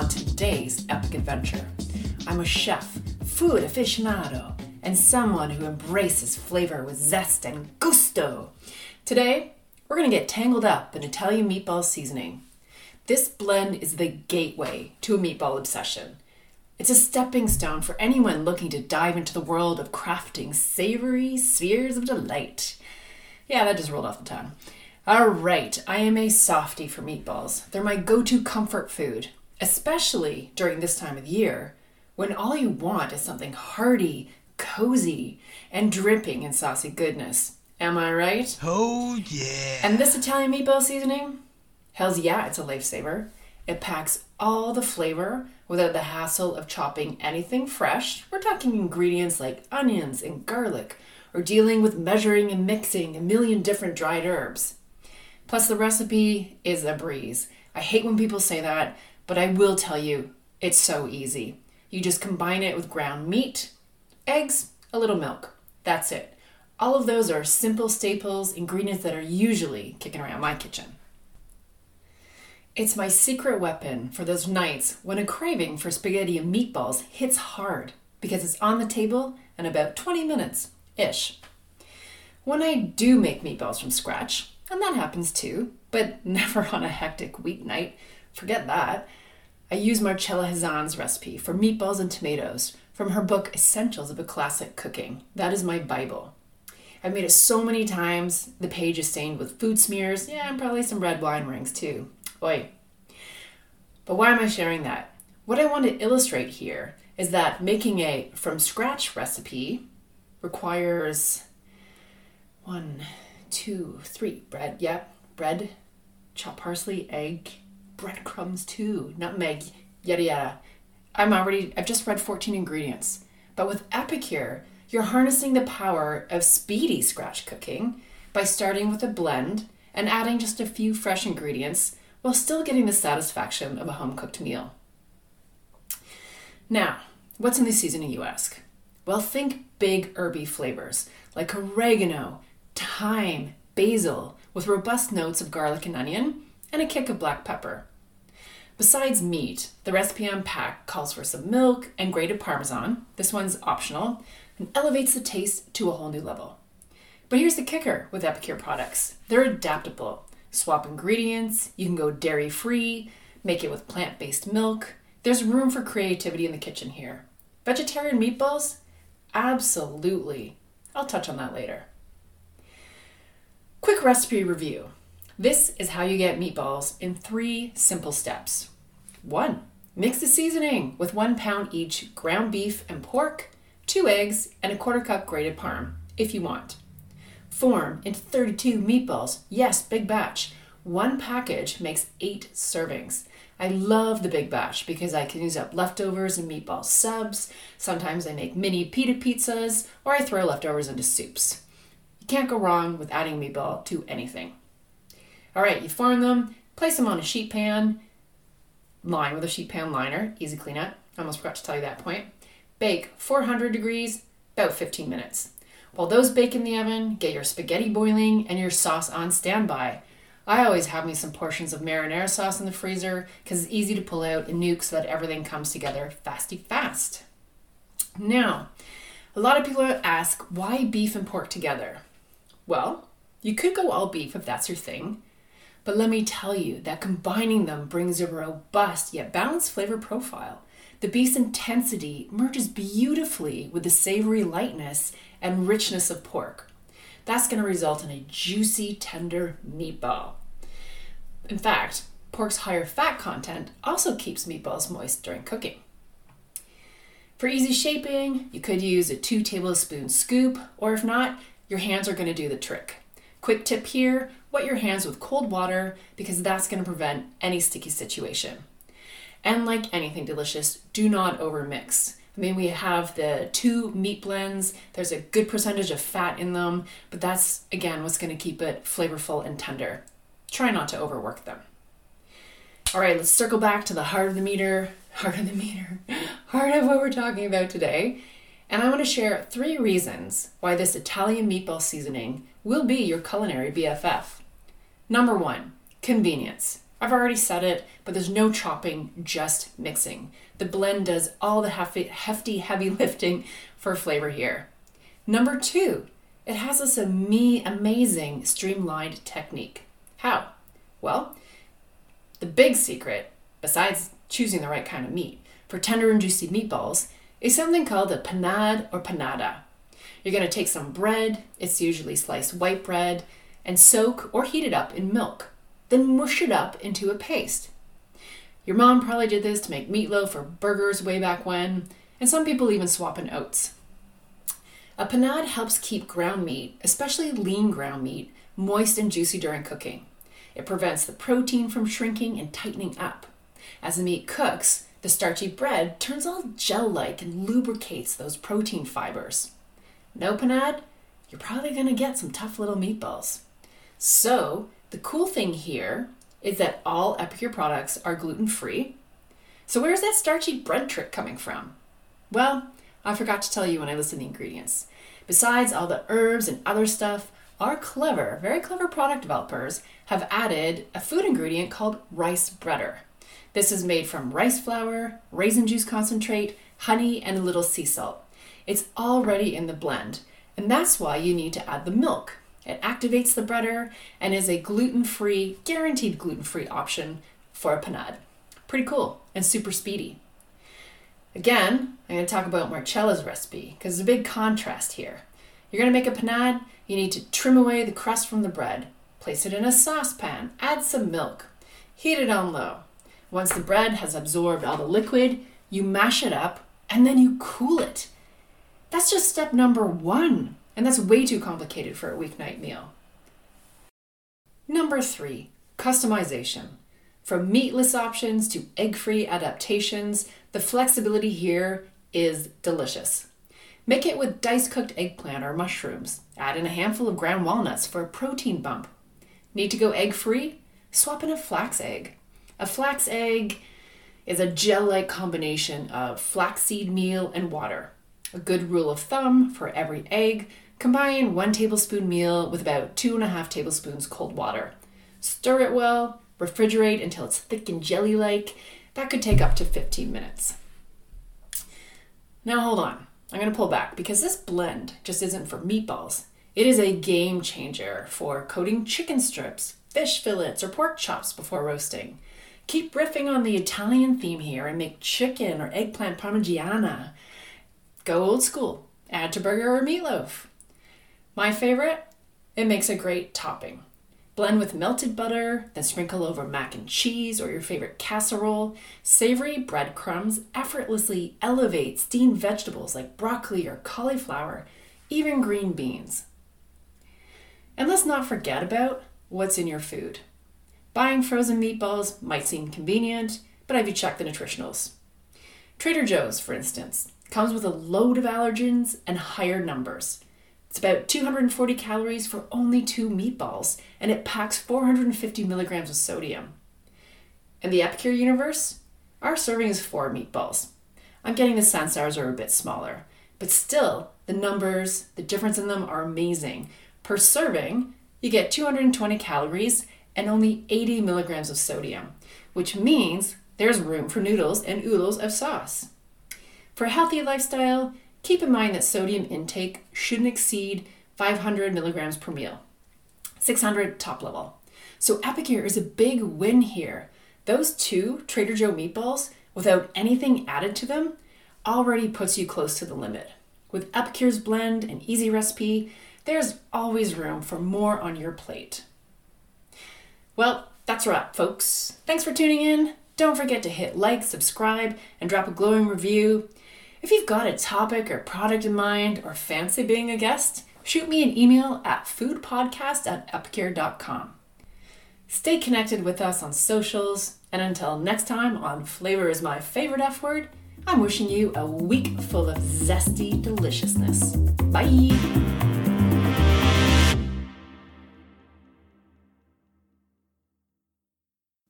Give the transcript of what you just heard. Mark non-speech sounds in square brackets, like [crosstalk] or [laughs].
on today's epic adventure. I'm a chef, food aficionado, and someone who embraces flavor with zest and gusto. Today, we're going to get tangled up in Italian meatball seasoning. This blend is the gateway to a meatball obsession. It's a stepping stone for anyone looking to dive into the world of crafting savory spheres of delight. Yeah, that just rolled off the tongue. All right, I am a softie for meatballs. They're my go to comfort food, especially during this time of year when all you want is something hearty, cozy, and dripping in saucy goodness. Am I right? Oh, yeah. And this Italian meatball seasoning? Hells yeah, it's a lifesaver. It packs all the flavor without the hassle of chopping anything fresh. We're talking ingredients like onions and garlic, or dealing with measuring and mixing a million different dried herbs. Plus, the recipe is a breeze. I hate when people say that, but I will tell you, it's so easy. You just combine it with ground meat, eggs, a little milk. That's it. All of those are simple staples, ingredients that are usually kicking around my kitchen. It's my secret weapon for those nights when a craving for spaghetti and meatballs hits hard because it's on the table in about 20 minutes ish. When I do make meatballs from scratch, and that happens too, but [laughs] never on a hectic weeknight. Forget that. I use Marcella Hazan's recipe for meatballs and tomatoes from her book Essentials of a Classic Cooking. That is my Bible. I've made it so many times, the page is stained with food smears, yeah, and probably some red wine rings too. Oi. But why am I sharing that? What I want to illustrate here is that making a from scratch recipe requires one, two, three. Bread, yep. Bread, chopped parsley, egg, breadcrumbs too, nutmeg, yada yada. I'm already, I've just read 14 ingredients. But with Epicure, you're harnessing the power of speedy scratch cooking by starting with a blend and adding just a few fresh ingredients while still getting the satisfaction of a home cooked meal. Now, what's in the seasoning, you ask? Well, think big herby flavors like oregano, thyme, basil, with robust notes of garlic and onion, and a kick of black pepper. Besides meat, the recipe on pack calls for some milk and grated parmesan. This one's optional and elevates the taste to a whole new level. But here's the kicker with Epicure products they're adaptable. Swap ingredients, you can go dairy free, make it with plant based milk. There's room for creativity in the kitchen here. Vegetarian meatballs? Absolutely. I'll touch on that later. Quick recipe review. This is how you get meatballs in three simple steps. One, mix the seasoning with one pound each ground beef and pork, two eggs, and a quarter cup grated parm, if you want. Form into 32 meatballs. Yes, big batch. One package makes eight servings. I love the big batch because I can use up leftovers and meatball subs. Sometimes I make mini pita pizzas, or I throw leftovers into soups. You can't go wrong with adding meatball to anything. All right, you form them, place them on a sheet pan, line with a sheet pan liner, easy cleanup. I almost forgot to tell you that point. Bake 400 degrees, about 15 minutes. While those bake in the oven, get your spaghetti boiling and your sauce on standby. I always have me some portions of marinara sauce in the freezer because it's easy to pull out and nuke so that everything comes together fasty fast. Now, a lot of people ask why beef and pork together? Well, you could go all beef if that's your thing, but let me tell you that combining them brings a robust yet balanced flavor profile. The beef's intensity merges beautifully with the savory lightness and richness of pork. That's going to result in a juicy, tender meatball. In fact, pork's higher fat content also keeps meatballs moist during cooking. For easy shaping, you could use a 2 tablespoon scoop, or if not, your hands are going to do the trick. Quick tip here wet your hands with cold water because that's going to prevent any sticky situation. And like anything delicious, do not overmix. I mean, we have the two meat blends, there's a good percentage of fat in them, but that's again what's going to keep it flavorful and tender. Try not to overwork them. All right, let's circle back to the heart of the meter, heart of the meter, [laughs] heart of what we're talking about today. And I want to share three reasons why this Italian meatball seasoning will be your culinary BFF. Number one, convenience. I've already said it, but there's no chopping, just mixing. The blend does all the hefty, heavy [laughs] lifting for flavor here. Number two, it has this amazing streamlined technique. How? Well, the big secret, besides choosing the right kind of meat, for tender and juicy meatballs is something called a panade or panada. You're going to take some bread, it's usually sliced white bread, and soak or heat it up in milk. Then mush it up into a paste. Your mom probably did this to make meatloaf or burgers way back when, and some people even swap in oats. A panade helps keep ground meat, especially lean ground meat, moist and juicy during cooking. It prevents the protein from shrinking and tightening up. As the meat cooks, the starchy bread turns all gel like and lubricates those protein fibers. No panade? You're probably going to get some tough little meatballs. So, the cool thing here is that all Epicure products are gluten free. So, where's that starchy bread trick coming from? Well, I forgot to tell you when I listed the ingredients. Besides all the herbs and other stuff, our clever, very clever product developers have added a food ingredient called rice breader. This is made from rice flour, raisin juice concentrate, honey, and a little sea salt. It's already in the blend, and that's why you need to add the milk. It activates the breader and is a gluten free, guaranteed gluten free option for a panade. Pretty cool and super speedy. Again, I'm going to talk about Marcella's recipe because there's a big contrast here. You're going to make a panade, you need to trim away the crust from the bread, place it in a saucepan, add some milk, heat it on low. Once the bread has absorbed all the liquid, you mash it up and then you cool it. That's just step number one, and that's way too complicated for a weeknight meal. Number three, customization. From meatless options to egg free adaptations, the flexibility here is delicious. Make it with diced cooked eggplant or mushrooms. Add in a handful of ground walnuts for a protein bump. Need to go egg free? Swap in a flax egg. A flax egg is a gel like combination of flaxseed meal and water. A good rule of thumb for every egg, combine one tablespoon meal with about two and a half tablespoons cold water. Stir it well, refrigerate until it's thick and jelly like. That could take up to 15 minutes. Now hold on, I'm to pull back because this blend just isn't for meatballs. It is a game changer for coating chicken strips, fish fillets, or pork chops before roasting. Keep riffing on the Italian theme here and make chicken or eggplant parmigiana. Go old school. Add to burger or meatloaf. My favorite? It makes a great topping. Blend with melted butter, then sprinkle over mac and cheese or your favorite casserole. Savory breadcrumbs effortlessly elevate steamed vegetables like broccoli or cauliflower, even green beans. And let's not forget about what's in your food. Buying frozen meatballs might seem convenient, but have you checked the nutritionals? Trader Joe's, for instance, comes with a load of allergens and higher numbers. It's about 240 calories for only two meatballs, and it packs 450 milligrams of sodium. In the Epicure universe, our serving is four meatballs. I'm getting the sense ours are a bit smaller, but still, the numbers, the difference in them are amazing. Per serving, you get 220 calories and only 80 milligrams of sodium, which means there's room for noodles and oodles of sauce. For a healthy lifestyle, keep in mind that sodium intake shouldn't exceed 500 milligrams per meal, 600 top level. So Epicure is a big win here. Those two Trader Joe meatballs, without anything added to them, already puts you close to the limit. With Epicure's blend and easy recipe, there's always room for more on your plate. Well, that's a wrap, folks. Thanks for tuning in. Don't forget to hit like, subscribe, and drop a glowing review. If you've got a topic or product in mind or fancy being a guest, shoot me an email at foodpodcast at epicure.com. Stay connected with us on socials, and until next time on Flavor is My Favorite F Word, I'm wishing you a week full of zesty deliciousness. Bye!